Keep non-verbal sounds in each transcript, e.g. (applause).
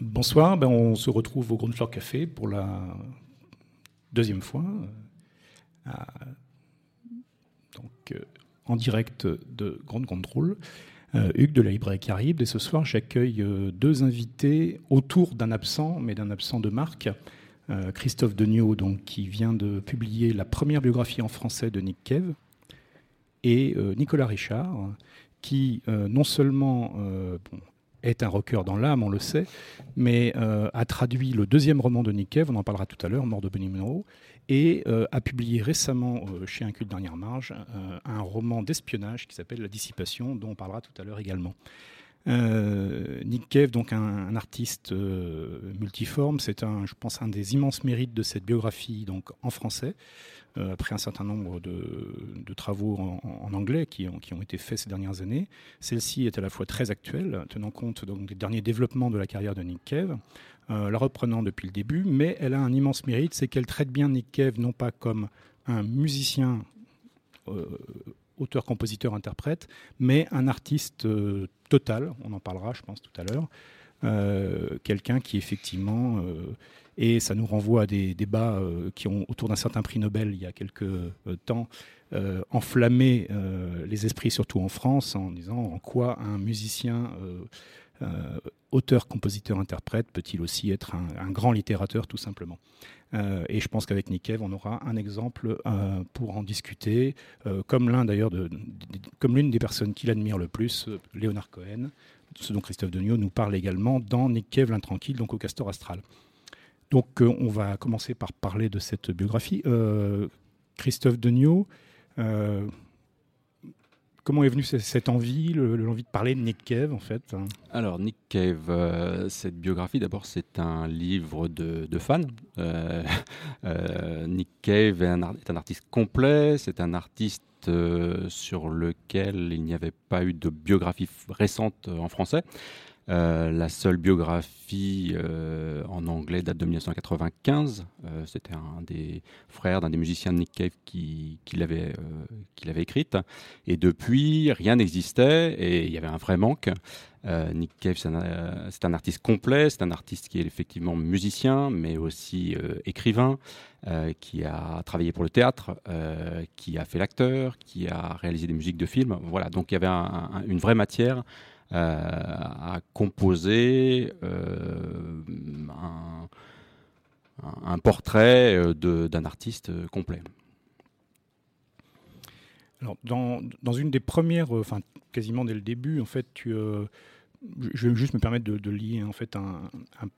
Bonsoir, ben on se retrouve au Grundflor Café pour la deuxième fois. Euh, donc, euh, en direct de Grande Contrôle. Euh, Hugues de la librairie Caribe. Et ce soir, j'accueille deux invités autour d'un absent, mais d'un absent de marque. Christophe Degnaud, donc, qui vient de publier la première biographie en français de Nick Cave, et Nicolas Richard, qui non seulement est un rocker dans l'âme, on le sait, mais a traduit le deuxième roman de Nick Cave, on en parlera tout à l'heure, Mort de Benny Monroe, et euh, a publié récemment euh, chez Un culte dernière marge euh, un roman d'espionnage qui s'appelle La dissipation, dont on parlera tout à l'heure également. Nick Cave, donc un, artiste multiforme, c'est un, je pense, un des immenses mérites de cette biographie donc en français. Après un certain nombre de, travaux en, anglais qui ont, été faits ces dernières années. Celle-ci est à la fois très actuelle, tenant compte donc, des derniers développements de la carrière de Nick Cave, euh, la reprenant depuis le début, mais elle a un immense mérite, c'est qu'elle traite bien Nick Cave non pas comme un musicien, euh, auteur, compositeur, interprète, mais un artiste euh, total, on en parlera je pense tout à l'heure, quelqu'un qui effectivement, et ça nous renvoie à des débats qui ont autour d'un certain prix Nobel il y a quelques temps, enflammé les esprits surtout en France en disant en quoi un musicien euh, auteur, compositeur, interprète, peut-il aussi être un, grand littérateur tout simplement. Euh, et je pense qu'avec Nikev, on aura un exemple euh, pour en discuter, comme l'un d'ailleurs, comme l'une des personnes qu'il admire le plus, Léonard Cohen, ce dont Christophe Degnaud nous parle également dans Nick l'intranquille, donc au Castor Astral. Donc on va commencer par parler de cette biographie. Christophe Degnaud, Comment est venue cette envie, l'envie de parler de Nick Cave en fait Alors Nick Cave, euh, cette biographie d'abord c'est un livre de, fans. Euh, (laughs) euh, Nick Cave est un artiste complet, c'est un artiste sur lequel il n'y avait pas eu de biographie récente en français. Euh, la seule biographie euh, en anglais date de 1995. Euh, c'était un des frères d'un des musiciens de Nick Cave qui, l'avait écrite. Et depuis, rien n'existait et il y avait un vrai manque. Nick Cave, c'est un, artiste complet, c'est un artiste qui est effectivement musicien, mais aussi écrivain, qui a travaillé pour le théâtre, qui a fait l'acteur, qui a réalisé des musiques de films. Voilà, donc il y avait une vraie matière à composer euh, un, portrait euh, d'un artiste complet. Alors, dans, dans, une des premières, euh, enfin quasiment dès le début, en fait, tu, je vais juste me permettre de, lier en fait un,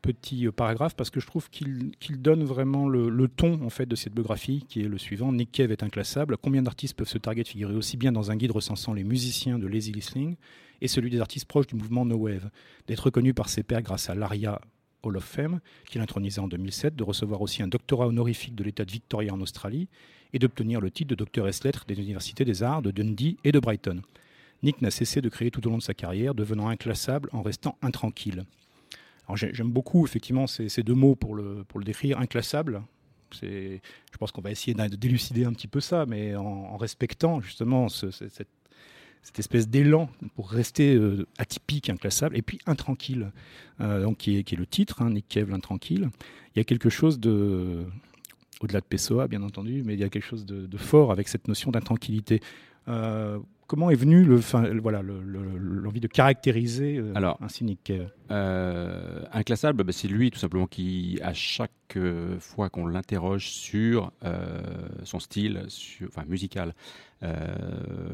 petit paragraphe parce que je trouve qu'il donne vraiment le, ton en fait de cette biographie qui est le suivant. Nick Cave est inclassable. Combien d'artistes peuvent se targuer de figurer aussi bien dans un guide recensant les musiciens de Lazy Listening et celui des artistes proches du mouvement No Wave, d'être reconnu par ses pairs grâce à l'ARIA Hall of Fame, qu'il intronisait en 2007, de recevoir aussi un doctorat honorifique de l'État de Victoria en Australie et d'obtenir le titre de docteur S lettres des universités des arts de Dundee et de Brighton. Nick n'a cessé de créer tout au long de sa carrière, devenant inclassable en restant intranquille. j'aime beaucoup effectivement ces, deux mots pour le, pour le décrire, inclassable. je pense qu'on va essayer de délucider un petit peu ça, mais en, respectant justement cette espèce d'élan pour rester euh, atypique, inclassable, et puis intranquille, euh, donc qui est, le titre, hein, Nick Cave, l'intranquille. Il y a quelque chose de, au-delà de Pessoa, bien entendu, mais il y a quelque chose de, fort avec cette notion d'intranquillité. Euh, comment est venue le, voilà, l'envie de caractériser Alors, ainsi Nick Cave Inclassable, bah, c'est lui tout simplement qui, à chaque fois qu'on l'interroge sur son style sur, enfin, musical, euh,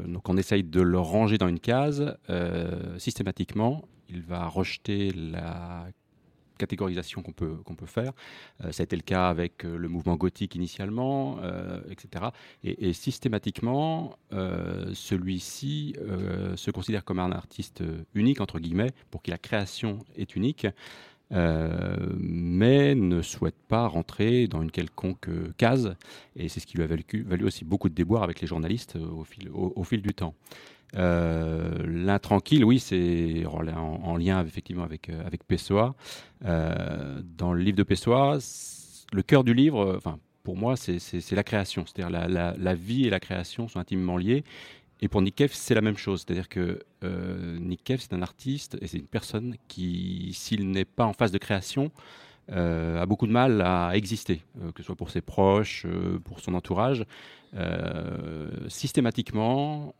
donc on essaye de le ranger dans une case. Euh, systématiquement, il va rejeter la catégorisation qu'on peut, qu'on peut faire. ça a été le cas avec le mouvement gothique initialement, etc. Et, systématiquement, celui-ci se considère comme un artiste unique, entre guillemets, pour qui la création est unique. Euh, mais ne souhaite pas rentrer dans une quelconque euh, case. Et c'est ce qui lui a valu, aussi beaucoup de déboires avec les journalistes euh, au, fil du temps. L'intranquille, oui, c'est en, lien effectivement avec, avec Pessoa. dans le livre de Pessoa, le cœur du livre, enfin, pour moi, c'est la création. C'est-à-dire la, la, vie et la création sont intimement liées. Et pour Nick Cave, c'est la même chose. C'est-à-dire que euh, Nick Cave, c'est un artiste et c'est une personne qui, s'il n'est pas en phase de création, euh, a beaucoup de mal à exister, euh, que ce soit pour ses proches, pour son entourage. systématiquement,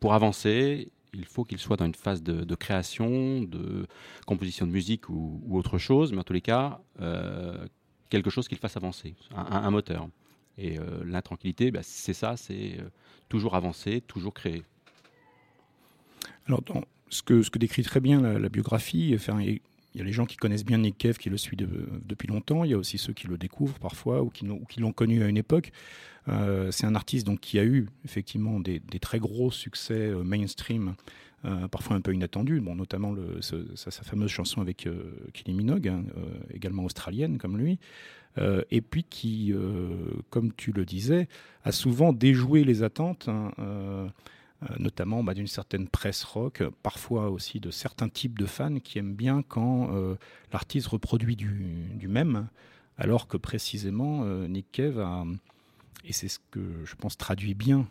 pour avancer, il faut qu'il soit dans une phase de, création, de composition de musique ou, autre chose, mais en tous les cas, quelque chose qui le fasse avancer, un, moteur. Et l'intranquillité, bah, c'est ça, c'est toujours avancer, toujours créer. Alors, ce, que, décrit très bien la, biographie, enfin, il y a les gens qui connaissent bien Nick Cave, qui le suivent depuis longtemps. Il y a aussi ceux qui le découvrent parfois ou qui, l'ont connu à une époque. Euh, c'est un artiste donc, qui a eu effectivement des, très gros succès euh, mainstream, euh, parfois un peu inattendus, bon, notamment sa, fameuse chanson avec Kylie Minogue, hein, également australienne comme lui. Et puis qui, comme tu le disais, a souvent déjoué les attentes. Hein, notamment bah, d'une certaine presse rock, parfois aussi de certains types de fans qui aiment bien quand l'artiste reproduit du, même, alors que précisément Nick Cave a, et c'est ce que je pense traduit bien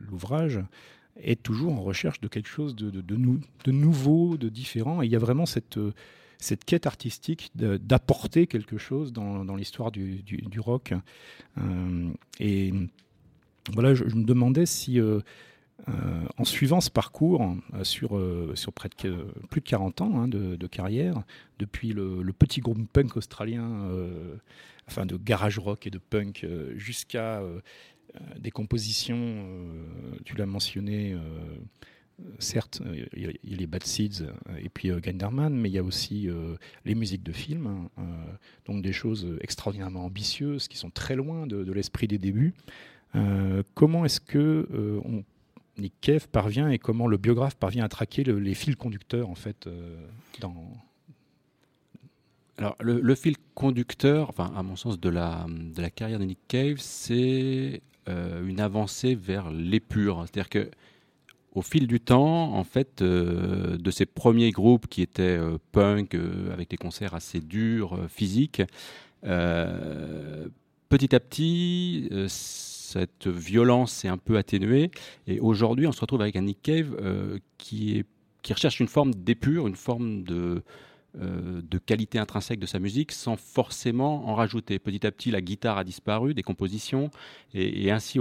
l'ouvrage, est toujours en recherche de quelque chose de, de, nouveau, de différent. Et il y a vraiment cette, cette quête artistique d'apporter quelque chose dans, l'histoire du, rock. Euh, et voilà, je, me demandais si, euh, euh, en suivant ce parcours sur, sur près de plus de 40 ans hein, de, carrière, depuis le, petit groupe punk australien, enfin de garage rock et de punk, jusqu'à des compositions, tu l'as mentionné, certes, il y, a les Bad Seeds euh, et puis euh, mais il y a aussi euh, les musiques de films, hein, donc des choses extraordinairement ambitieuses qui sont très loin de, l'esprit des débuts. Comment est-ce que Nick Cave parvient et comment le biographe parvient à traquer les fils conducteurs en fait dans alors, le, fil conducteur, enfin, à mon sens, de la, carrière de Nick Cave, c'est une avancée vers l'épure. C'est-à-dire que au fil du temps, en fait, euh, de ces premiers groupes qui étaient euh, punk, euh, avec des concerts assez durs, physiques, petit à petit, cette violence s'est un peu atténuée. Et aujourd'hui, on se retrouve avec un Nick Cave qui, est, qui recherche une forme d'épure, une forme de, euh, de qualité intrinsèque de sa musique sans forcément en rajouter. Petit à petit, la guitare a disparu des compositions et, ainsi,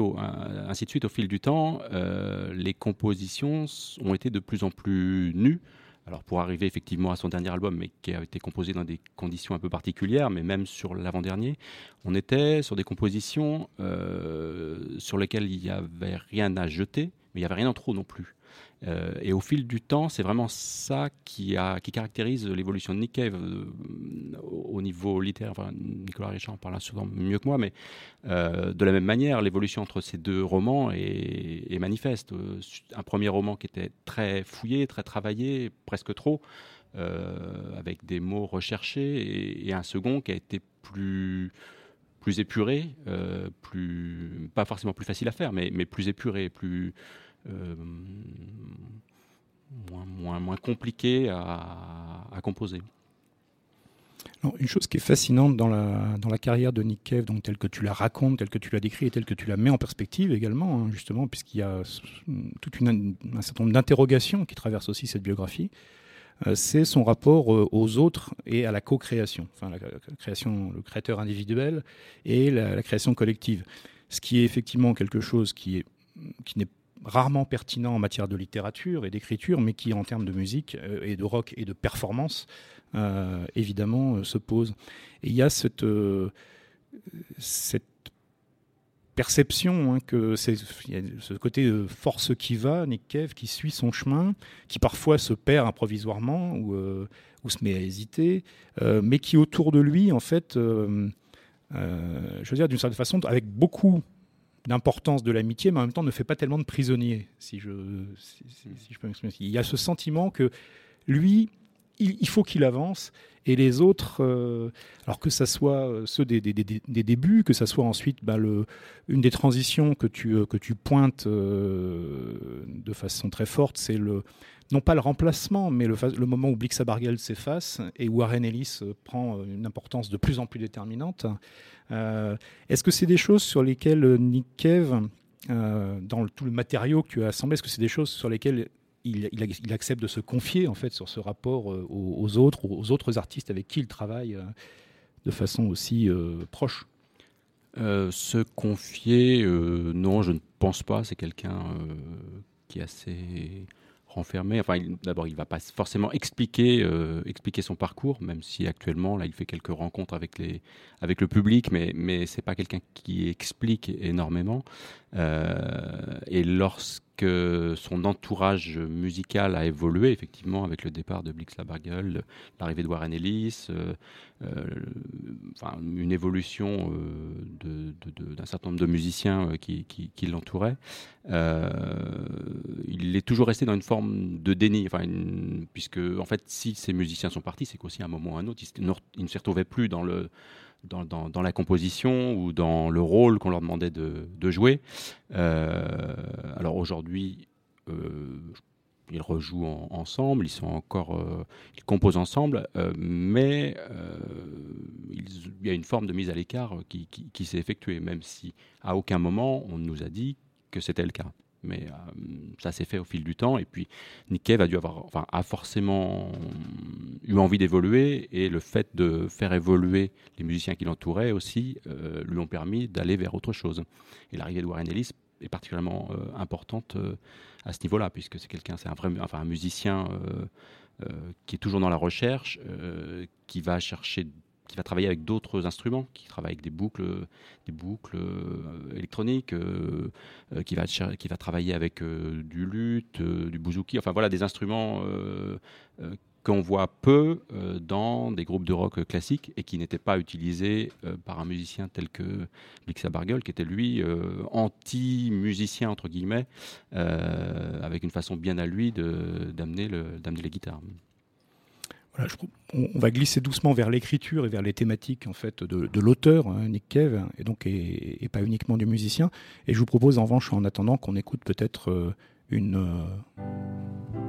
ainsi de suite au fil du temps, euh, les compositions ont été de plus en plus nues. Alors pour arriver effectivement à son dernier album, mais qui a été composé dans des conditions un peu particulières, mais même sur l'avant-dernier, on était sur des compositions euh, sur lesquelles il n'y avait rien à jeter, mais il n'y avait rien en trop non plus. Euh, et au fil du temps, c'est vraiment ça qui, caractérise l'évolution de Nick Cave euh, au niveau littéraire. Nicolas Richard en parle souvent mieux que moi, mais euh, de la même manière, l'évolution entre ces deux romans est, manifeste. Un premier roman qui était très fouillé, très travaillé, presque trop, avec des mots recherchés, et, un second qui a été plus plus épuré, plus pas forcément plus facile à faire, mais, mais plus épuré, plus moins, moins, moins, compliqué à, composer. une chose qui est fascinante dans la, dans la carrière de Nick Cave, donc telle que tu la racontes, telle que tu l'as décrit et telle que tu la mets en perspective également, hein, justement, puisqu'il y a tout un certain nombre d'interrogations qui traversent aussi cette biographie, euh, c'est son rapport euh, aux autres et à la co-création, enfin la, création, le créateur individuel et la, la, création collective. Ce qui est effectivement quelque chose qui est qui n'est rarement pertinent en matière de littérature et d'écriture, mais qui en termes de musique euh, et de rock et de performance, euh, évidemment, euh, se pose. Et il y a cette, cette perception hein, que c'est ce côté force qui va, Nick Cave, qui suit son chemin, qui parfois se perd improvisoirement ou, ou se met à hésiter, mais qui autour de lui, en fait, je veux dire, d'une certaine façon, avec beaucoup d'importance de l'amitié, mais en même temps ne fait pas tellement de prisonniers, si je, si, je peux m'exprimer. Il y a ce sentiment que lui, il, faut qu'il avance, et les autres, euh, alors que ça soit euh, ceux des, des, des, débuts, que ça soit ensuite bah, le, une des transitions que tu, euh, que tu pointes de façon très forte, c'est le non pas le remplacement, mais le, moment où Blix Abargel s'efface et où Warren Ellis prend une importance de plus en plus déterminante. Euh, est-ce que c'est des choses sur lesquelles euh, Nick Cave, euh, dans tout le matériau que as assemblé, est-ce que c'est des choses sur lesquelles il, accepte de se confier en fait sur ce rapport aux, autres, aux autres artistes avec qui il travaille de façon aussi proche? Se confier, non, je ne pense pas. C'est quelqu'un qui est assez renfermé. Enfin, d'abord, il ne va pas forcément expliquer, euh, expliquer son parcours, même si actuellement, là, il fait quelques rencontres avec, les, avec le public, mais, mais ce n'est pas quelqu'un qui explique énormément. Euh, et lorsque son entourage musical a évolué, effectivement, avec le départ de Blix Labargel, l'arrivée de Warren Ellis, euh, euh, enfin, une évolution d'un certain nombre de musiciens qui, l'entouraient, il est toujours resté dans une forme de déni, puisque, en fait, si ces musiciens sont partis, c'est qu'aussi à un moment ou à un autre, ils ne se retrouvaient plus dans le dans, la composition ou dans le rôle qu'on leur demandait de, jouer. Euh, alors aujourd'hui, euh, ils rejouent ensemble, ils sont encore, euh, ils composent ensemble, mais il y a une forme de mise à l'écart qui, qui s'est effectuée, même si à aucun moment on nous a dit que c'était le cas. Mais euh, ça s'est fait au fil du temps. Et puis, Nick Cave a dû avoir, enfin, a forcément eu envie d'évoluer. Et le fait de faire évoluer les musiciens qui l'entouraient aussi euh, lui ont permis d'aller vers autre chose. Et l'arrivée de Warren Ellis est particulièrement euh, importante à ce niveau-là, puisque c'est quelqu'un, c'est un vrai, enfin, un musicien qui est toujours dans la recherche, qui va chercher qui va travailler avec d'autres instruments, qui travaille avec des boucles, des boucles euh, électroniques, euh, euh, qui, va, qui va travailler avec du luth, du bouzouki, enfin voilà des instruments qu'on voit peu dans des groupes de rock classiques et qui n'étaient pas utilisés par un musicien tel que Blixa Bargel, qui était lui anti-musicien entre guillemets, avec une façon bien à lui d'amener les guitares on, va glisser doucement vers l'écriture et vers les thématiques en fait de, l'auteur, hein, Nick Cave, et pas uniquement du musicien. Et je vous propose en revanche, en attendant, qu'on écoute peut-être euh, une euh,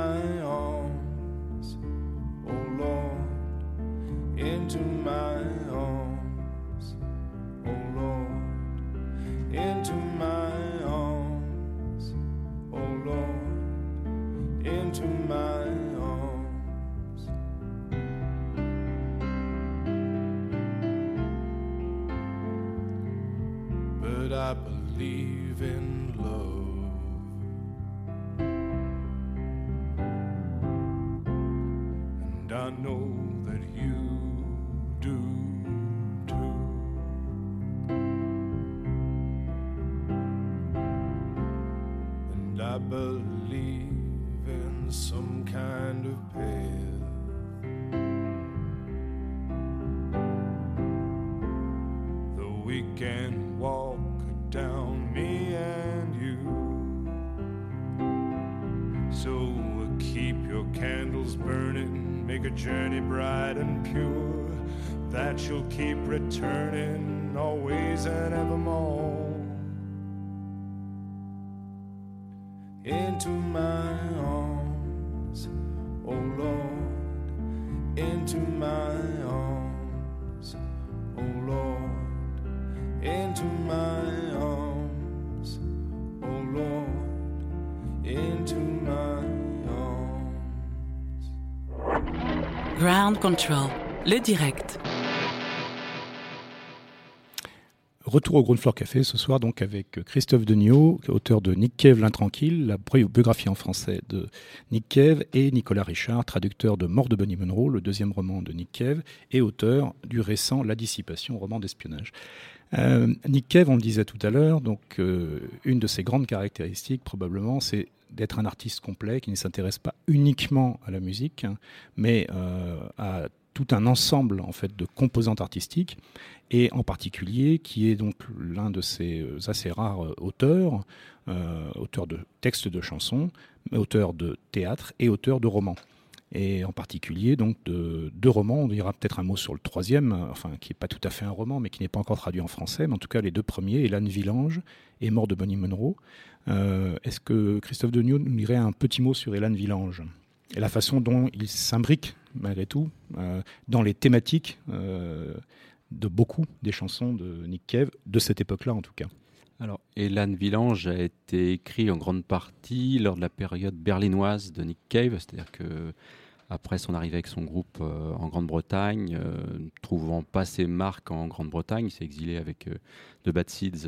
I believe in love. Always evermore. Into my arms, oh Lord, into my arms, oh Lord, into my arms, oh Lord, into my arms. Ground Control, le direct. Retour au Ground Floor Café ce soir donc avec Christophe Degnaud, auteur de Nick Cave l'intranquille, la biographie en français de Nick Cave, et Nicolas Richard, traducteur de Mort de Bunny Monroe, le deuxième roman de Nick Cave, et auteur du récent La Dissipation, roman d'espionnage. Euh, Nick Cave, on le disait tout à l'heure, donc euh, une de ses grandes caractéristiques probablement, c'est d'être un artiste complet qui ne s'intéresse pas uniquement à la musique, hein, mais euh, à tout un ensemble en fait de composantes artistiques et en particulier qui est donc l'un de ces assez rares auteurs, euh, auteur de textes de chansons, auteur de théâtre et auteur de romans. Et en particulier donc de deux romans, on dira peut-être un mot sur le troisième, enfin qui n'est pas tout à fait un roman, mais qui n'est pas encore traduit en français, mais en tout cas les deux premiers, Hélène Villange et Mort de Bonnie Monroe. Euh, Est-ce que Christophe Degnaud nous dirait un petit mot sur Hélène Villange? Et la façon dont il s'imbrique malgré tout euh, dans les thématiques euh, de beaucoup des chansons de Nick Cave, de cette époque-là en tout cas. Alors, Hélène Villange a été écrit en grande partie lors de la période berlinoise de Nick Cave, c'est-à-dire que après son arrivée avec son groupe euh, en Grande-Bretagne, euh, trouvant pas ses marques en Grande-Bretagne, il s'est exilé avec euh, The Bad Seeds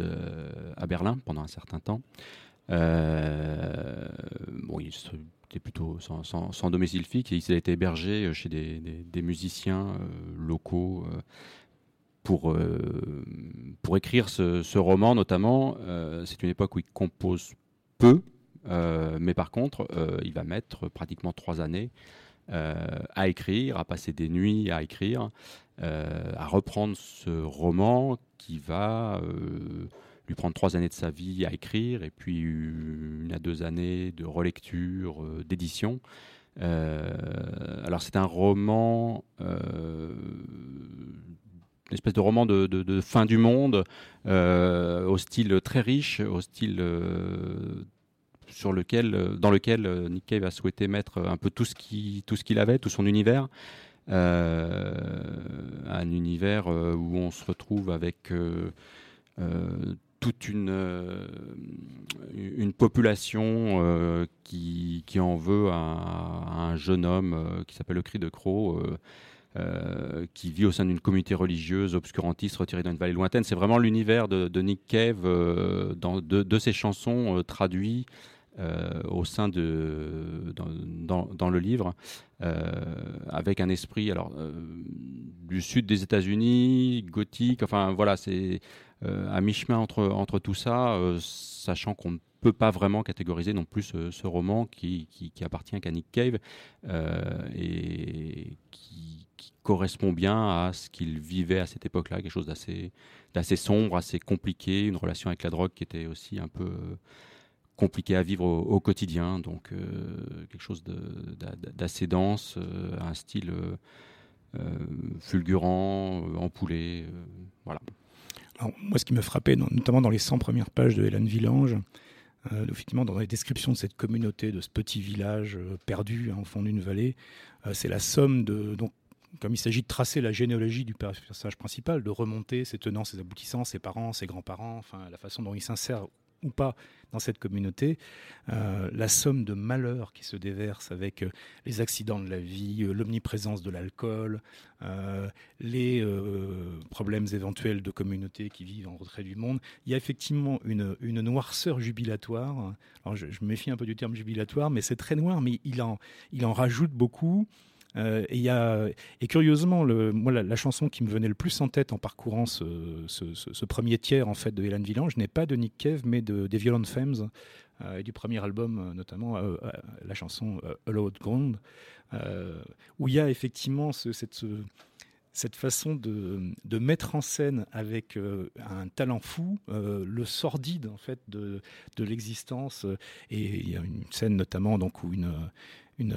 à Berlin pendant un certain temps. Bon, il était plutôt sans, sans- sans domicile fixe il s'est été hébergé chez des, des- musiciens euh, locaux euh, pour, euh, pour écrire ce, roman notamment. Euh, C'est une époque où il compose peu, euh, mais par contre, euh, il va mettre pratiquement trois années euh, à écrire, à passer des nuits à écrire, euh, à reprendre ce roman qui va euh, lui prendre trois années de sa vie à écrire et puis une à deux années de relecture, euh, d'édition. Euh, alors c'est un roman, euh, une espèce de roman de, fin du monde, au style très riche, au style sur lequel, dans lequel Nick Cave a souhaité mettre un peu tout ce qui- tout ce qu'il avait, tout son univers. Un univers où on se retrouve avec toute une, euh, population euh, qui, en veut à, un jeune homme euh, qui s'appelle le Cri de Croc, qui vit au sein d'une communauté religieuse obscurantiste retirée dans une vallée lointaine. C'est vraiment l'univers de, Nick Cave, dans, de, ses chansons euh, traduits au sein de dans, le livre, avec un esprit alors du sud des États-Unis, gothique. Enfin voilà, c'est à mi-chemin entre entre tout ça, sachant qu'on ne peut pas vraiment catégoriser non plus ce, roman qui, qui, qui, appartient qu'à Nick Cave et qui, correspond bien à ce qu'il vivait à cette époque-là, quelque chose d'assez, d'assez sombre, assez compliqué, une relation avec la drogue qui était aussi un peu euh, compliquée à vivre au, quotidien, donc euh, quelque chose d'assez dense, euh, un style fulgurant, empoulé, voilà. moi, ce qui me frappait, notamment dans les 100 premières pages de Hélène Villange, effectivement, dans les descriptions de cette communauté, de ce petit village perdu hein, au fond d'une vallée, c'est la somme de donc comme il s'agit de tracer la généalogie du personnage principal, de remonter ses tenants, ses aboutissants, ses parents, ses grands-parents, enfin la façon dont il s'insère ou pas dans cette communauté, euh, la somme de malheurs qui se déverse avec euh, les accidents de la vie, euh, l'omniprésence de l'alcool, les problèmes éventuels de communautés qui vivent en retrait du monde, il y a effectivement une, noirceur jubilatoire. Alors je, me méfie un peu du terme jubilatoire, mais c'est très noir, mais il en, il en rajoute beaucoup. Euh, et, curieusement, moi, la, chanson qui me venait le plus en tête en parcourant ce, premier tiers en fait de Hélène Villange n'est pas de Nick Cave, mais de, des Violent Femmes euh, et du premier album, euh, notamment la chanson Allowed Ground, où il y a effectivement cette façon de, de, mettre en scène avec un talent fou le sordide en fait de, de l'existence et il y a une scène notamment donc où une une,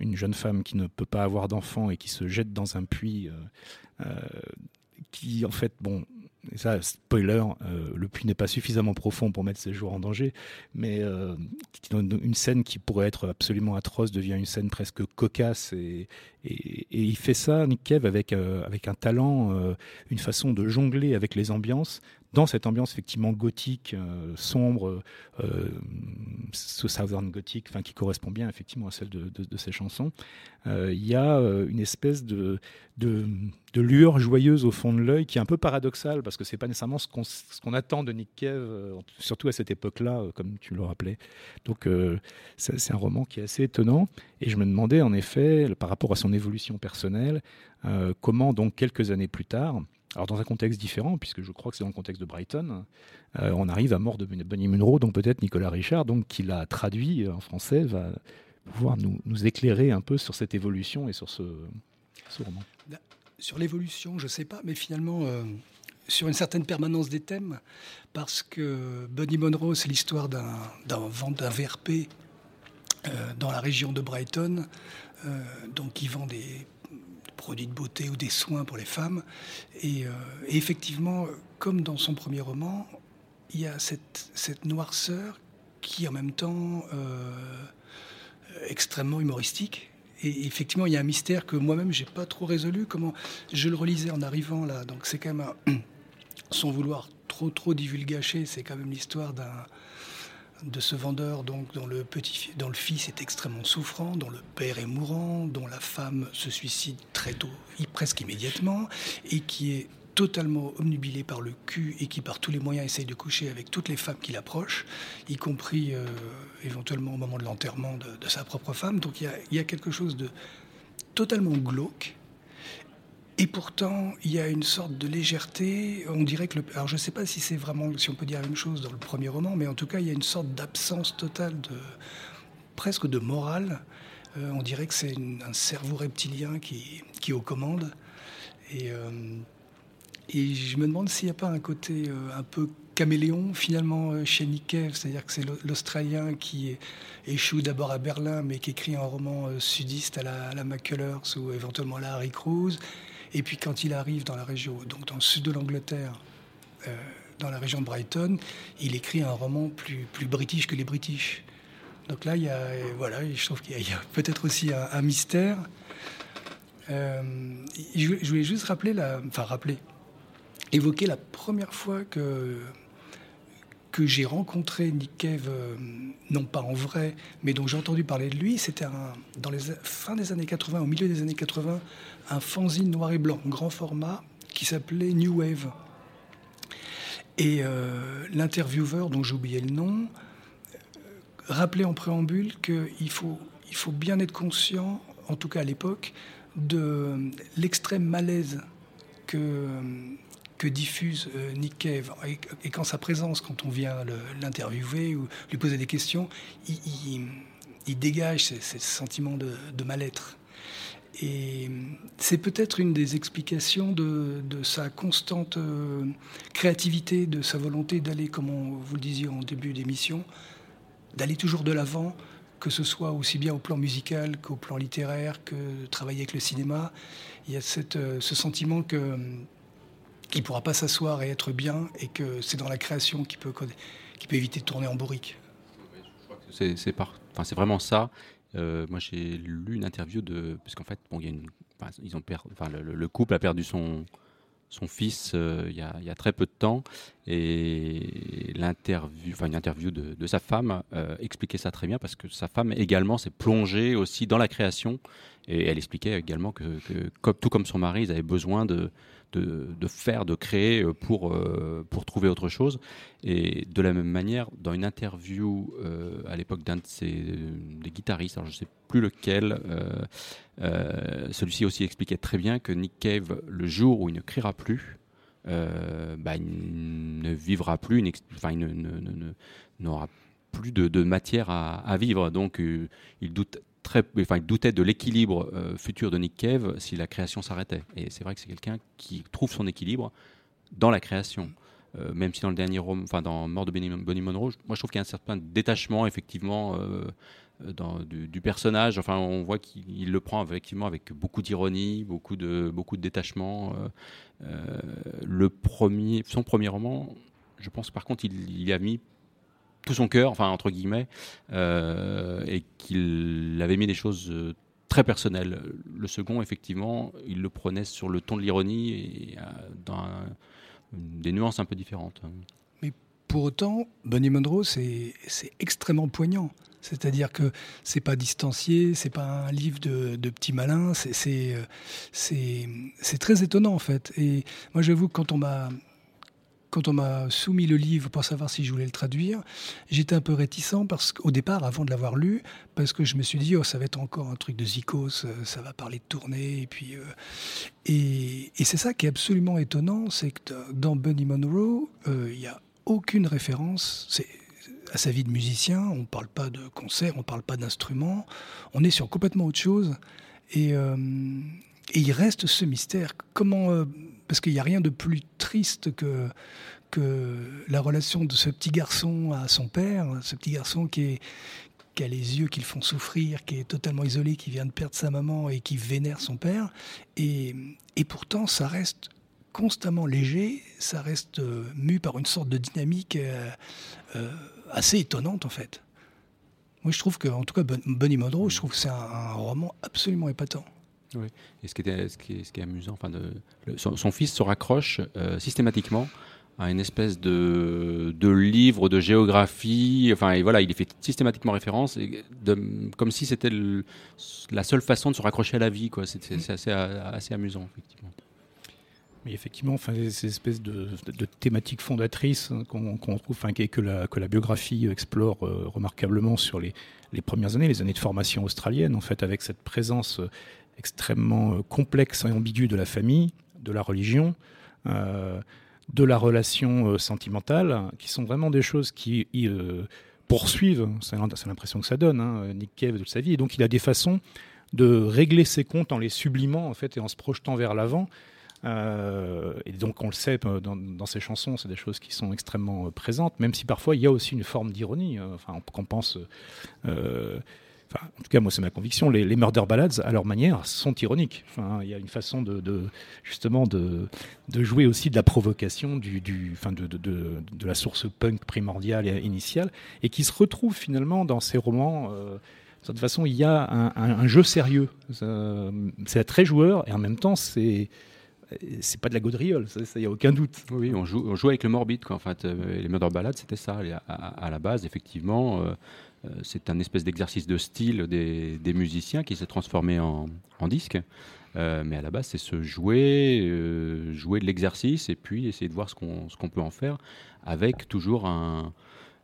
une, jeune femme qui ne peut pas avoir d'enfant et qui se jette dans un puits, euh, euh, qui en fait, bon, ça, spoiler, euh, le puits n'est pas suffisamment profond pour mettre ses jours en danger, mais une scène qui pourrait être absolument atroce devient une scène presque cocasse et, et, et il fait ça, Nick Cave, avec, avec un talent, une façon de jongler avec les ambiances dans cette ambiance effectivement gothique, euh, sombre, euh, ce southern gothique, enfin qui correspond bien effectivement à celle de, de, ces chansons, euh, il y a une espèce de, de, lueur joyeuse au fond de l'œil qui est un peu paradoxale parce que c'est pas nécessairement ce qu'on qu'on attend de Nick Cave, surtout à cette époque-là, comme tu le rappelais. Donc c'est un roman qui est assez étonnant et je me demandais en effet par rapport à son évolution personnelle, comment donc quelques années plus tard alors dans un contexte différent, puisque je crois que c'est dans le contexte de Brighton, euh, on arrive à mort de Bunny Munro, donc peut-être Nicolas Richard, donc qui l'a traduit en français, va pouvoir nous, éclairer un peu sur cette évolution et sur ce, roman. Bah, sur l'évolution, je ne sais pas, mais finalement, euh, sur une certaine permanence des thèmes, parce que Bunny Monroe, c'est l'histoire d'un d'un VRP euh, dans la région de Brighton, donc qui vend des produits de beauté ou des soins pour les femmes. Et, euh, effectivement, comme dans son premier roman, il y a cette, cette noirceur qui en même temps euh, extrêmement humoristique. Et effectivement, il y a un mystère que moi-même, j'ai pas trop résolu. Comment je le relisais en arrivant là. Donc c'est quand même, (clears throat) sans vouloir trop trop divulgacher, c'est quand même l'histoire d'un de ce vendeur donc dont le petit dont le fils est extrêmement souffrant, dont le père est mourant, dont la femme se suicide très tôt, presque immédiatement, et qui est totalement omnubilé par le cul et qui par tous les moyens essaye de coucher avec toutes les femmes qui l'approchent, y compris euh, éventuellement au moment de l'enterrement de, sa propre femme. Donc il y a, quelque chose de totalement glauque et pourtant, il y a une sorte de légèreté. On dirait que le... Alors, je ne sais pas si c'est vraiment, si on peut dire la même chose dans le premier roman, mais en tout cas, il y a une sorte d'absence totale de, presque de morale. Euh, on dirait que c'est un cerveau reptilien qui, qui aux commandes. Et, euh, et je me demande s'il n'y a pas un côté euh, un peu caméléon finalement chez Nikkei, c'est-à-dire que c'est l'Australien qui échoue d'abord à Berlin, mais qui écrit un roman sudiste à la, à ou éventuellement à la Harry Cruz, et puis quand il arrive dans la région, donc dans le sud de l'Angleterre, euh, dans la région de Brighton, il écrit un roman plus, plus british que les British. Donc là, il y a, voilà, je trouve qu'il y a, peut-être aussi un, mystère. Euh, je, voulais juste rappeler, enfin rappeler, évoquer la première fois que que j'ai rencontré Nick Cave, euh, non pas en vrai, mais dont j'ai entendu parler de lui, c'était dans les fins des années 80, au milieu des années 80, un fanzine noir et blanc, grand format, qui s'appelait New Wave. Et euh, l'intervieweur, dont j'ai oublié le nom, rappeler en préambule qu'il faut, il faut bien être conscient, en tout cas à l'époque, de l'extrême malaise que, que diffuse euh, Nick Cave. Et, quand sa présence, quand on vient l'interviewer ou lui poser des questions, il, dégage ces, sentiments de, mal-être. Et c'est peut-être une des explications de, sa constante euh, créativité, de sa volonté d'aller, comme on, vous le disiez en début d'émission, d'aller toujours de l'avant, que ce soit aussi bien au plan musical qu'au plan littéraire, que travailler avec le cinéma. Il y a euh, ce sentiment que qu'il ne pourra pas s'asseoir et être bien, et que c'est dans la création qu'il peut, qui peut éviter de tourner en bourrique. C'est enfin, vraiment ça. Euh, moi, j'ai lu une interview de. Parce qu'en fait, bon, ils ont enfin, le, couple a perdu son, son fils euh, il, y a, y a, très peu de temps et l'interview, enfin une interview de, de sa femme euh, expliquait ça très bien parce que sa femme également s'est plongée aussi dans la création et elle expliquait également que, que tout comme son mari, ils avaient besoin de, de, faire, de créer euh, pour, euh, pour trouver autre chose. Et de la même manière, dans une interview euh, à l'époque d'un de ces des guitaristes, alors je ne sais plus lequel, celui-ci aussi expliquait très bien que Nick Cave, le jour où il ne criera plus, bah, il ne vivra plus, il n'aura plus de, de, matière à, à, vivre. Donc, il doute il doutait de l'équilibre euh, futur de Nick Cave si la création s'arrêtait. Et c'est vrai que c'est quelqu'un qui trouve son équilibre dans la création. Euh, même si dans le dernier roman, enfin dans Mort de Bonnie Monroe, moi je trouve qu'il y a un certain détachement effectivement euh, du, personnage. Enfin, on voit qu'il le prend effectivement avec beaucoup d'ironie, beaucoup de beaucoup de détachement. le premier, son premier roman, je pense par contre, il, il a mis tout son cœur, enfin entre guillemets, euh, et qu'il avait mis des choses euh, très personnelles. Le second, effectivement, il le prenait sur le ton de l'ironie et euh, dans des nuances un peu différentes. Mais pour autant, Bunny Monroe, c'est extrêmement poignant. C'est-à-dire que c'est pas distancié, c'est pas un livre de, de petits malins, c'est très étonnant en fait. Et moi j'avoue que quand on m'a quand on m'a soumis le livre pour savoir si je voulais le traduire, j'étais un peu réticent parce qu'au départ, avant de l'avoir lu, parce que je me suis dit, oh, ça va être encore un truc de zikos, euh, ça va parler de tournée. Et puis, euh, et, c'est ça qui est absolument étonnant, c'est que dans Bunny Monroe, euh, il n'y a aucune référence. à sa vie de musicien, on ne parle pas de concert, on ne parle pas d'instrument, on est sur complètement autre chose. Et, et il reste ce mystère. Comment parce qu'il n'y a rien de plus triste que, que la relation de ce petit garçon à son père, ce petit garçon qui, a les yeux qui le font souffrir, qui est totalement isolé, qui vient de perdre sa maman et qui vénère son père. Et, et pourtant, ça reste constamment léger, ça reste euh, mu par une sorte de dynamique euh, euh, assez étonnante en fait. Moi je trouve que, en tout cas, Bonnie Monroe, je trouve que c'est un roman absolument épatant. Oui. Et ce qui, est, ce qui est, amusant, enfin de, son, fils se raccroche euh, systématiquement à une espèce de, de, livre de géographie. Enfin, et voilà, il y fait systématiquement référence, et de, comme si c'était la seule façon de se raccrocher à la vie. C'est assez, assez amusant, effectivement. Mais effectivement, enfin, ces espèces de, de thématiques fondatrices hein, qu'on trouve, enfin, que, la, que la biographie explore euh, remarquablement sur les, les, premières années, les années de formation australienne, en fait, avec cette présence extrêmement euh, complexe et ambigu de la famille, de la religion, euh, de la relation euh, sentimentale, qui sont vraiment des choses qui poursuivent, c'est l'impression que ça donne, hein, Nick Cave de sa vie, et donc il a des façons de régler ses comptes en les sublimant en fait et en se projetant vers l'avant. et donc on le sait dans, ses chansons, c'est des choses qui sont extrêmement présentes, même si parfois il y a aussi une forme d'ironie. enfin, qu'on pense en tout cas, moi, c'est ma conviction. Les, murder ballads, à leur manière, sont ironiques. Il y a une façon de, justement de, jouer aussi de la provocation, de, la source punk primordiale et initiale, et qui se retrouve finalement dans ces romans. Euh, de toute façon, il y a un, jeu sérieux. C'est très joueur, et en même temps, c'est c'est pas de la gaudriole, il y a aucun doute. Oui, on joue, avec le morbide, quoi. En fait, euh, les murder ballads, c'était ça. À, la base, effectivement, euh, c'est un espèce d'exercice de style des, musiciens qui s'est transformé en, disque. Euh, mais à la base, c'est se jouer, euh, jouer de l'exercice et puis essayer de voir ce qu'on peut en faire avec toujours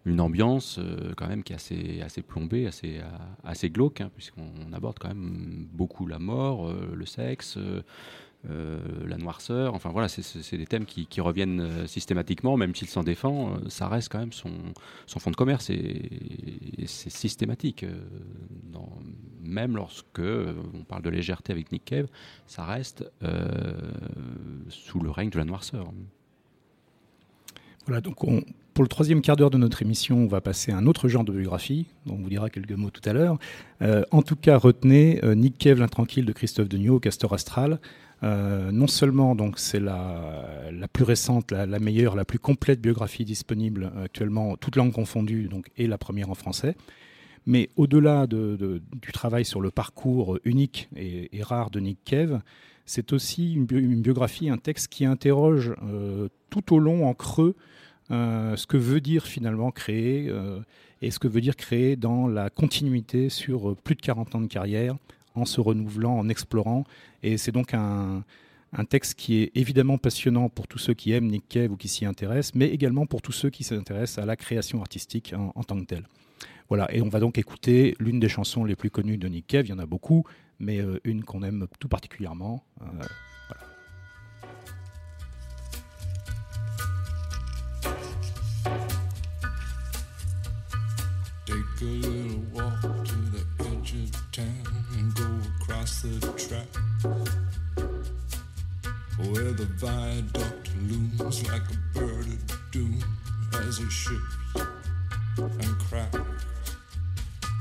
une ambiance quand même qui est assez, assez plombée, assez, assez glauque, hein, puisqu'on aborde quand même beaucoup la mort, le sexe. La noirceur, enfin voilà, c'est des thèmes qui, reviennent systématiquement, même s'il s'en défend, ça reste quand même son, son fond de commerce et, c'est systématique. Même lorsque on parle de légèreté avec Nick Cave, ça reste sous le règne de la noirceur. Voilà, donc pour le troisième quart d'heure de notre émission, on va passer à un autre genre de biographie, dont on vous dira quelques mots tout à l'heure. Euh, en tout cas, retenez euh, Nick Cave, l'intranquille de Christophe Degnaud, Castor Astral. Euh, non seulement donc c'est la, plus récente, la, meilleure, la plus complète biographie disponible actuellement, toutes langues confondues, donc, et la première en français, mais au-delà de, du travail sur le parcours unique et, rare de Nick Cave, c'est aussi une, biographie, un texte qui interroge tout au long en creux euh, ce que veut dire finalement créer euh, et ce que veut dire créer dans la continuité sur euh, plus de 40 ans de carrière, en se renouvelant, en explorant. Et c'est donc un, texte qui est évidemment passionnant pour tous ceux qui aiment Nick Cave ou qui s'y intéressent, mais également pour tous ceux qui s'intéressent à la création artistique en, tant que telle. Voilà, et on va donc écouter l'une des chansons les plus connues de Nick Cave, il y en a beaucoup, mais une qu'on aime tout particulièrement. Walk track where the viaduct looms like a bird of doom as it shifts and cracks.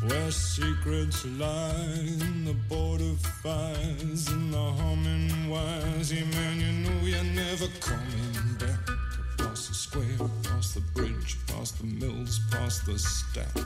Where secrets lie in the border fires and the humming wires. Yeah, man, you know you're never coming back. Across the square, across the bridge, past the mills, past the stacks.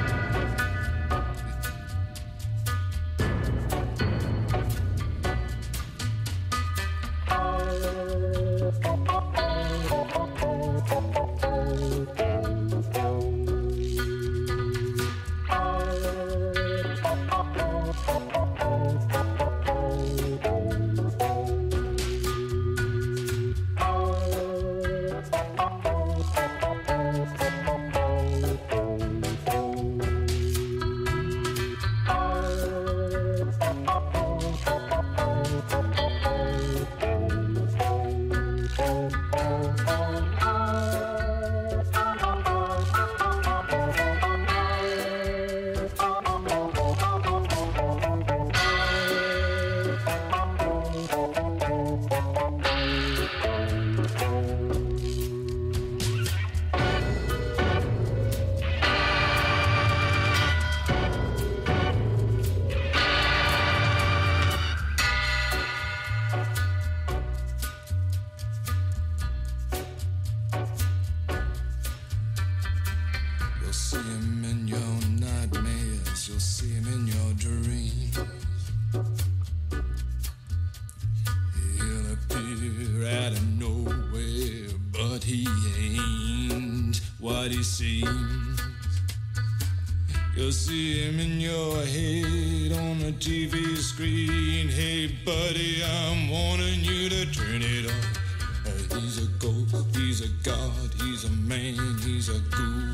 Him in your nightmares, you'll see him in your dreams. He'll appear out of nowhere, but he ain't what he seems. You'll see him in your head on the TV screen. Hey, buddy, I'm warning you to turn it off. He's a ghost, he's a god, he's a man, he's a guru.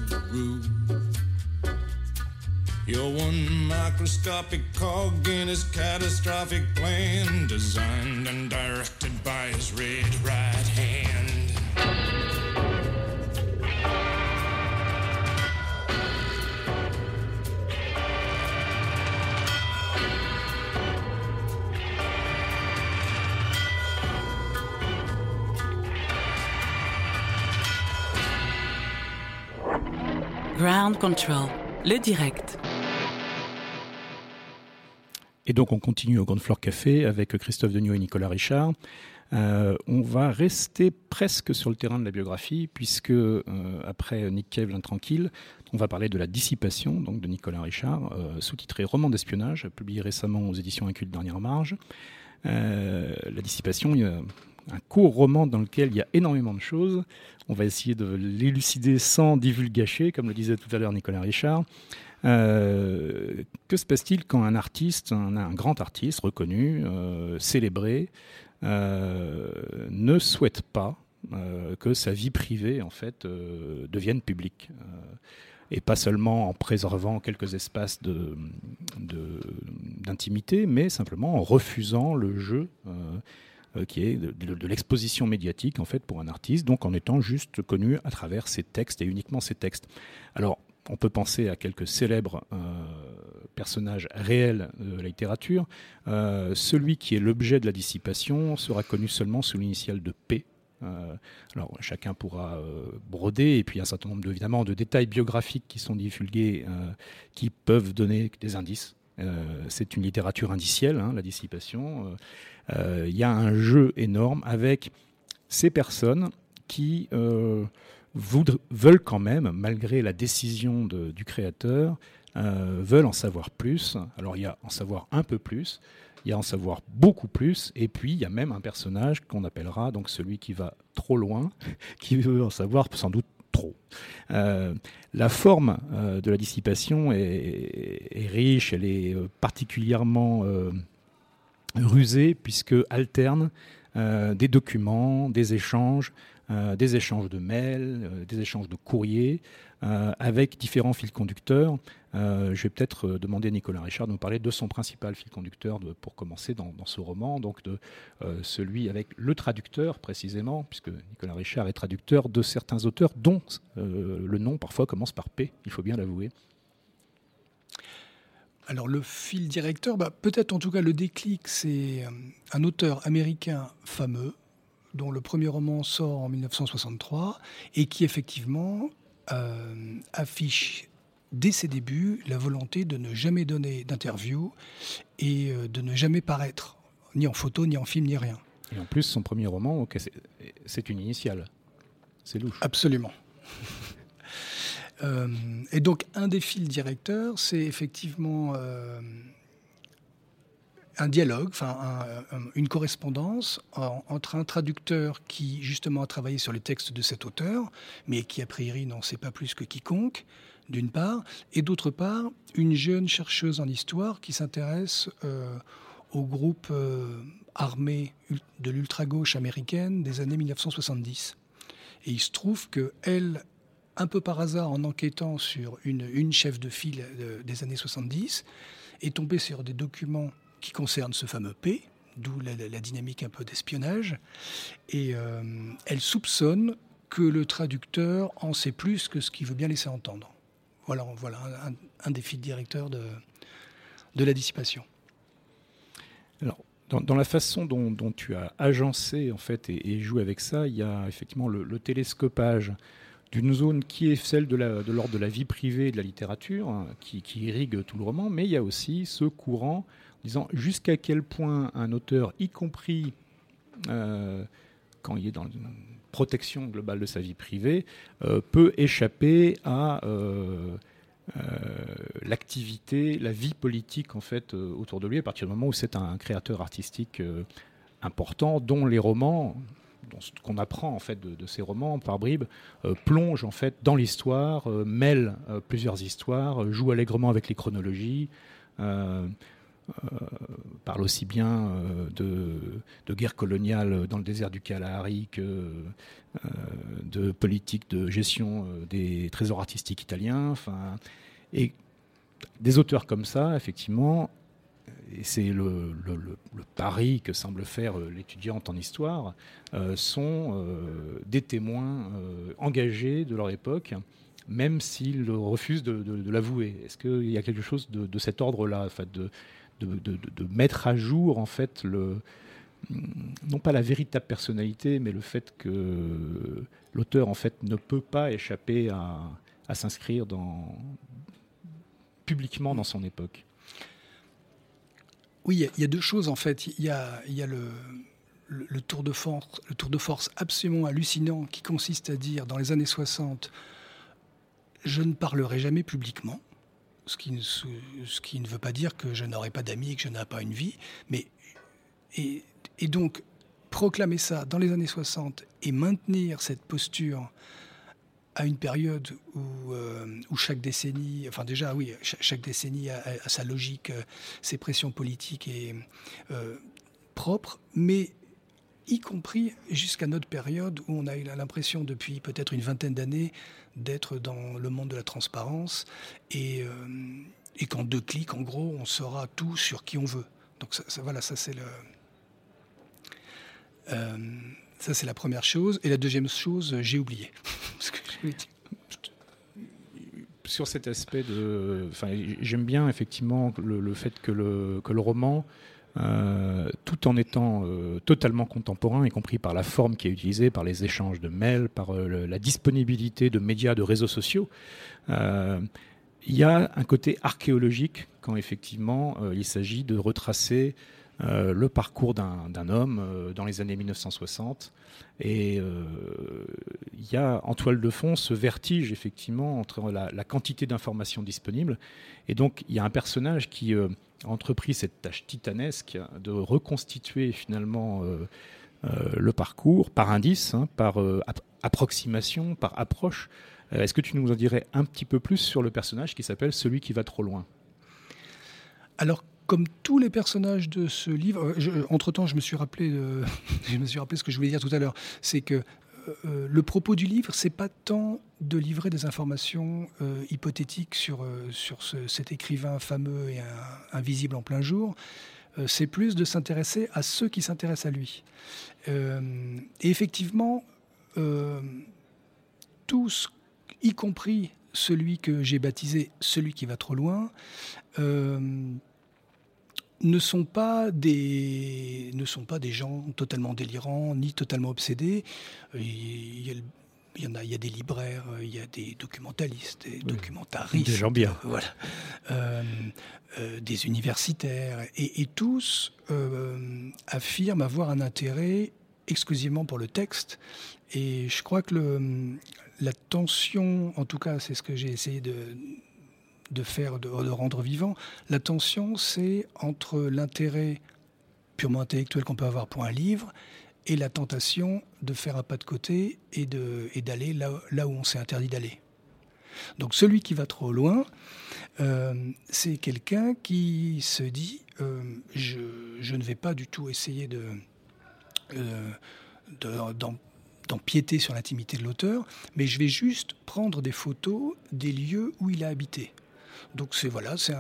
You're one microscopic cog in his catastrophic plan, designed and directed by his red right hand. Ground Control, le direct. Et donc on continue au Grand Floor Café avec Christophe Degnaud et Nicolas Richard. Euh, on va rester presque sur le terrain de la biographie, puisque euh, après Nick Cave, l'intranquille, on va parler de la dissipation donc de Nicolas Richard, euh, sous-titré Roman d'espionnage, publié récemment aux éditions Inculte Dernière Marge. La dissipation, il y a un court roman dans lequel il y a énormément de choses. On va essayer de l'élucider sans divulgacher, comme le disait tout à l'heure Nicolas Richard. Euh, que se passe-t-il quand un artiste, un, grand artiste reconnu, euh, célébré, euh, ne souhaite pas que sa vie privée en fait devienne publique et pas seulement en préservant quelques espaces d'intimité, mais simplement en refusant le jeu qui est de, de- de l'exposition médiatique en fait pour un artiste, donc en étant juste connu à travers ses textes et uniquement ses textes. Alors on peut penser à quelques célèbres euh, personnages réels de la littérature. Euh, celui qui est l'objet de la dissipation sera connu seulement sous l'initiale de P. Euh, alors chacun pourra broder et puis un certain nombre de, évidemment de détails biographiques qui sont divulgués qui peuvent donner des indices. C'est une littérature indicielle, hein, la dissipation. Il y a un jeu énorme avec ces personnes qui veulent quand même, malgré la décision du créateur, euh, veulent en savoir plus. Alors il y a en savoir un peu plus, il y a en savoir beaucoup plus, et puis il y a même un personnage qu'on appellera donc celui qui va trop loin, (laughs) qui veut en savoir sans doute trop. Euh, la forme euh, de la dissipation est, est riche, elle est particulièrement rusée puisque alterne des documents, des échanges, des échanges de mails, euh, des échanges de courriers, euh, avec différents fils conducteurs. Euh, je vais peut-être euh, demander à Nicolas Richard de nous parler de son principal fil conducteur pour commencer dans, ce roman, donc de euh, celui avec le traducteur précisément, puisque Nicolas Richard est traducteur de certains auteurs dont euh, le nom parfois commence par P, il faut bien l'avouer. Alors le fil directeur, bah, peut-être en tout cas le déclic, c'est euh, un auteur américain fameux dont le premier roman sort en 1963 et qui effectivement euh, affiche dès ses débuts la volonté de ne jamais donner d'interview et euh, de ne jamais paraître, ni en photo, ni en film, ni rien. Et en plus, son premier roman, c'est- c'est une initiale. C'est louche. Absolument. (laughs) Euh, et donc, un des fils directeurs, c'est effectivement euh, un dialogue, enfin un- un- une correspondance en- entre un traducteur qui justement a travaillé sur les textes de cet auteur, mais qui a priori n'en sait pas plus que quiconque, d'une part, et d'autre part, une jeune chercheuse en histoire qui s'intéresse euh, au groupe euh, armé de l'ultra-gauche américaine des années 1970. Et il se trouve que elle, un peu par hasard, en enquêtant sur une, une chef de file euh, des années 70, est tombée sur des documents qui concernent ce fameux P, d'où la, dynamique un peu d'espionnage. Et euh, elle soupçonne que le traducteur en sait plus que ce qu'il veut bien laisser entendre. Voilà, voilà un, un directeurs de, de la dissipation. Dans, la façon dont, tu as agencé en fait et, joué avec ça, il y a effectivement le télescopage d'une zone qui est celle de l'ordre de la vie privée et de la littérature, hein, qui, irrigue tout le roman, mais il y a aussi ce courant disant jusqu'à quel point un auteur, y compris euh, quand il est dans, protection globale de sa vie privée, peut échapper à l'activité, la vie politique en fait autour de lui à partir du moment où c'est un créateur artistique important, dont les romans, qu'on apprend en fait de, ces romans par bribes, euh, plonge en fait dans l'histoire, euh, mêle euh, plusieurs histoires, joue allègrement avec les chronologies. parle aussi bien de, guerre coloniale dans le désert du Kalahari que de politique de gestion des trésors artistiques italiens. Et des auteurs comme ça, effectivement, et c'est le, pari que semble faire euh, l'étudiante en histoire, euh, sont euh, des témoins engagés de leur époque, même s'ils refusent de, l'avouer. Est-ce qu'il y a quelque chose de, cet ordre-là, de, mettre à jour en fait le non pas la véritable personnalité, mais le fait que l'auteur en fait ne peut pas échapper à, s'inscrire publiquement dans son époque? Oui, il y, a deux choses en fait. Il y a, le, tour de force, le tour de absolument hallucinant qui consiste à dire dans les années 60, je ne parlerai jamais publiquement, ce qui, ne, veut pas dire que je n'aurai pas d'amis et que je n'aurai pas une vie, mais et, donc proclamer ça dans les années 60 et maintenir cette posture à une période où, euh, où, chaque décennie, enfin déjà oui, chaque, décennie a, sa logique, euh, ses pressions politiques et euh, propres, mais y compris jusqu'à notre période où on a eu l'impression depuis peut-être une vingtaine d'années d'être dans le monde de la transparence et, et qu'en deux clics, en gros, on saura tout sur qui on veut. Donc ça, voilà, ça c'est le... Ça, c'est la première chose. Et la deuxième chose, j'ai oublié. (laughs) Sur cet aspect de. J'aime bien effectivement le, fait que le, roman, euh, tout en étant euh, totalement contemporain, y compris par la forme qui est utilisée, par les échanges de mails, par euh, la disponibilité de médias, de réseaux sociaux, il y a un côté archéologique quand effectivement il s'agit de retracer euh, le parcours d'un homme euh, dans les années 1960. Et euh, il y a en toile de fond ce vertige, effectivement, entre la, quantité d'informations disponibles. Et donc, il y a un personnage qui a entrepris cette tâche titanesque de reconstituer finalement le parcours par indice, hein, par approximation, par approche. Est-ce que tu nous en dirais un petit peu plus sur le personnage qui s'appelle Celui qui va trop loin? Alors, comme tous les personnages de ce livre, euh, entre-temps, je me suis rappelé, (laughs) je me suis rappelé ce que je voulais dire tout à l'heure, c'est que euh, euh, le propos du livre, c'est pas tant de livrer des informations hypothétiques sur, sur cet écrivain fameux et invisible en plein jour, c'est plus de s'intéresser à ceux qui s'intéressent à lui. et effectivement, tous, y compris celui que j'ai baptisé celui qui va trop loin, ne sont pas des ne sont pas des gens totalement délirants ni totalement obsédés. Il y, en a, il y a des libraires, il y a des documentalistes, des documentaristes, des gens bien, voilà, euh, euh, des universitaires, et, tous euh, affirment avoir un intérêt exclusivement pour le texte. Et je crois que le, la tension, en tout cas, c'est ce que j'ai essayé de de faire, de, rendre vivant. La tension, c'est entre l'intérêt purement intellectuel qu'on peut avoir pour un livre et la tentation de faire un pas de côté et d'aller là, où on s'est interdit d'aller. Donc celui qui va trop loin, euh, c'est quelqu'un qui se dit euh, je, ne vais pas du tout essayer de, euh, d'empiéter sur l'intimité de l'auteur, mais je vais juste prendre des photos des lieux où il a habité. Donc c'est voilà, c'est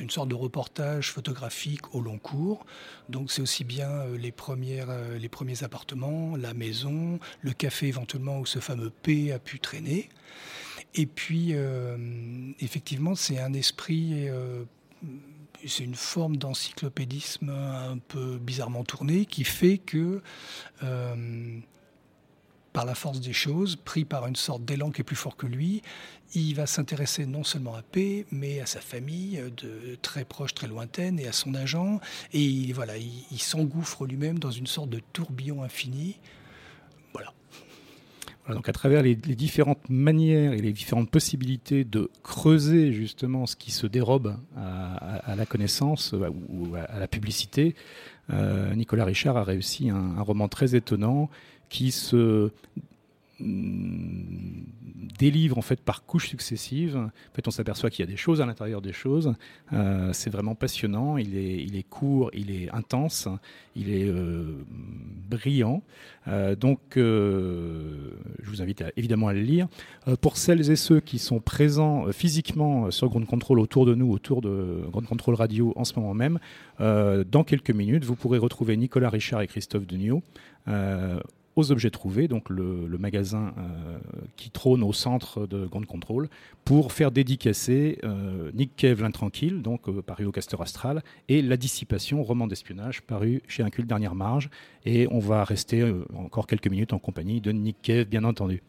une sorte de reportage photographique au long cours. Donc c'est aussi bien euh, les, premières, euh, les premiers appartements, la maison, le café éventuellement où ce fameux P a pu traîner. Et puis euh, effectivement c'est un esprit, c'est une forme d'encyclopédisme un peu bizarrement tournée qui fait que par la force des choses, pris par une sorte d'élan qui est plus fort que lui, il va s'intéresser non seulement à P, mais à sa famille, de très proche, très lointaine, et à son agent. Et voilà, il, s'engouffre lui-même dans une sorte de tourbillon infini. Voilà. donc à travers les, différentes manières et les différentes possibilités de creuser justement ce qui se dérobe à, la connaissance euh, ou à, la publicité, euh, Nicolas Richard a réussi un, roman très étonnant qui se mm, délivre en fait par couches successives. En fait, on s'aperçoit qu'il y a des choses à l'intérieur des choses. Euh, c'est vraiment passionnant. Il est, il est court, il est intense, il est euh, brillant. Euh, donc, je vous invite évidemment à le lire. pour celles et ceux qui sont présents physiquement sur Ground Control autour de nous, autour de Ground Control Radio en ce moment même, dans quelques minutes, vous pourrez retrouver Nicolas Richard et Christophe Dugnaud aux objets trouvés, donc le, magasin euh, qui trône au centre de Grande Contrôle, pour faire dédicacer euh, Nick Cave l'intranquille, donc euh, paru au Castor Astral, et La Dissipation, roman d'espionnage, paru chez Un culte dernière marge. Et on va rester encore quelques minutes en compagnie de Nick Cave, bien entendu.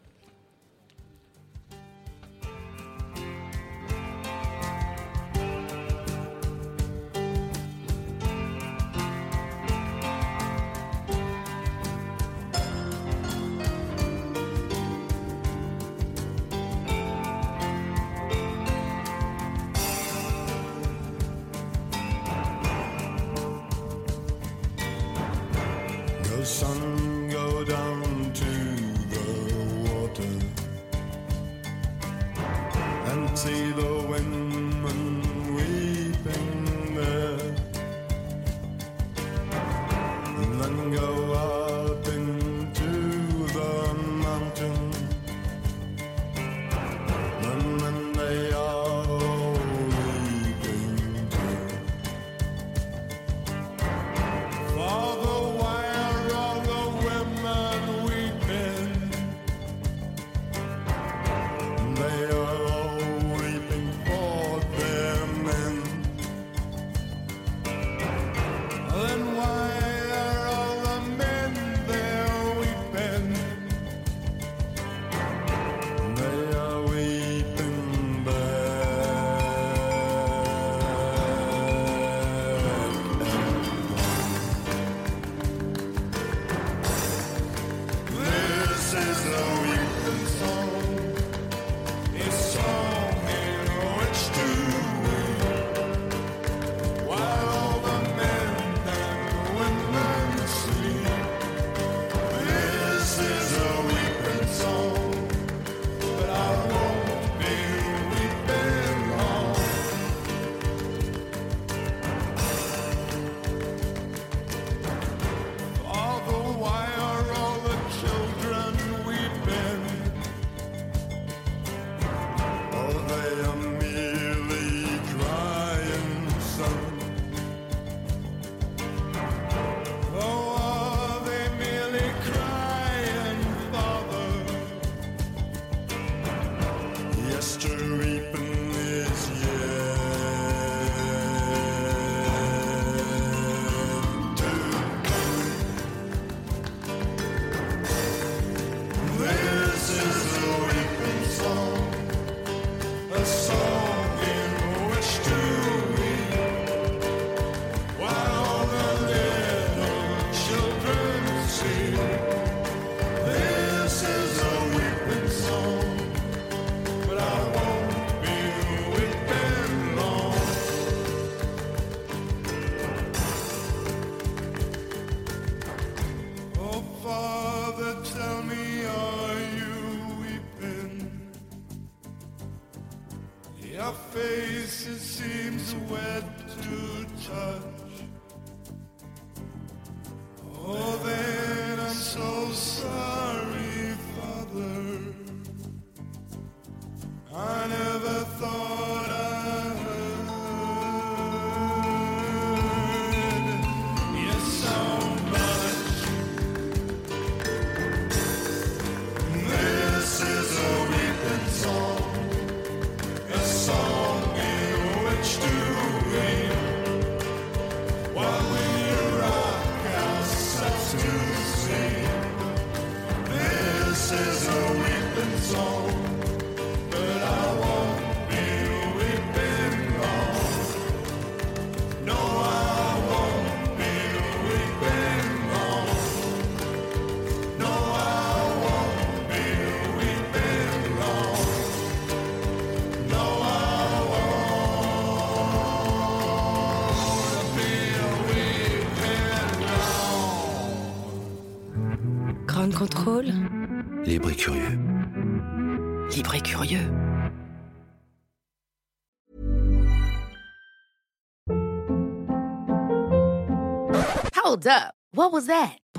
Contrôle. Libre et curieux. Libre et curieux. Hold up. What was that?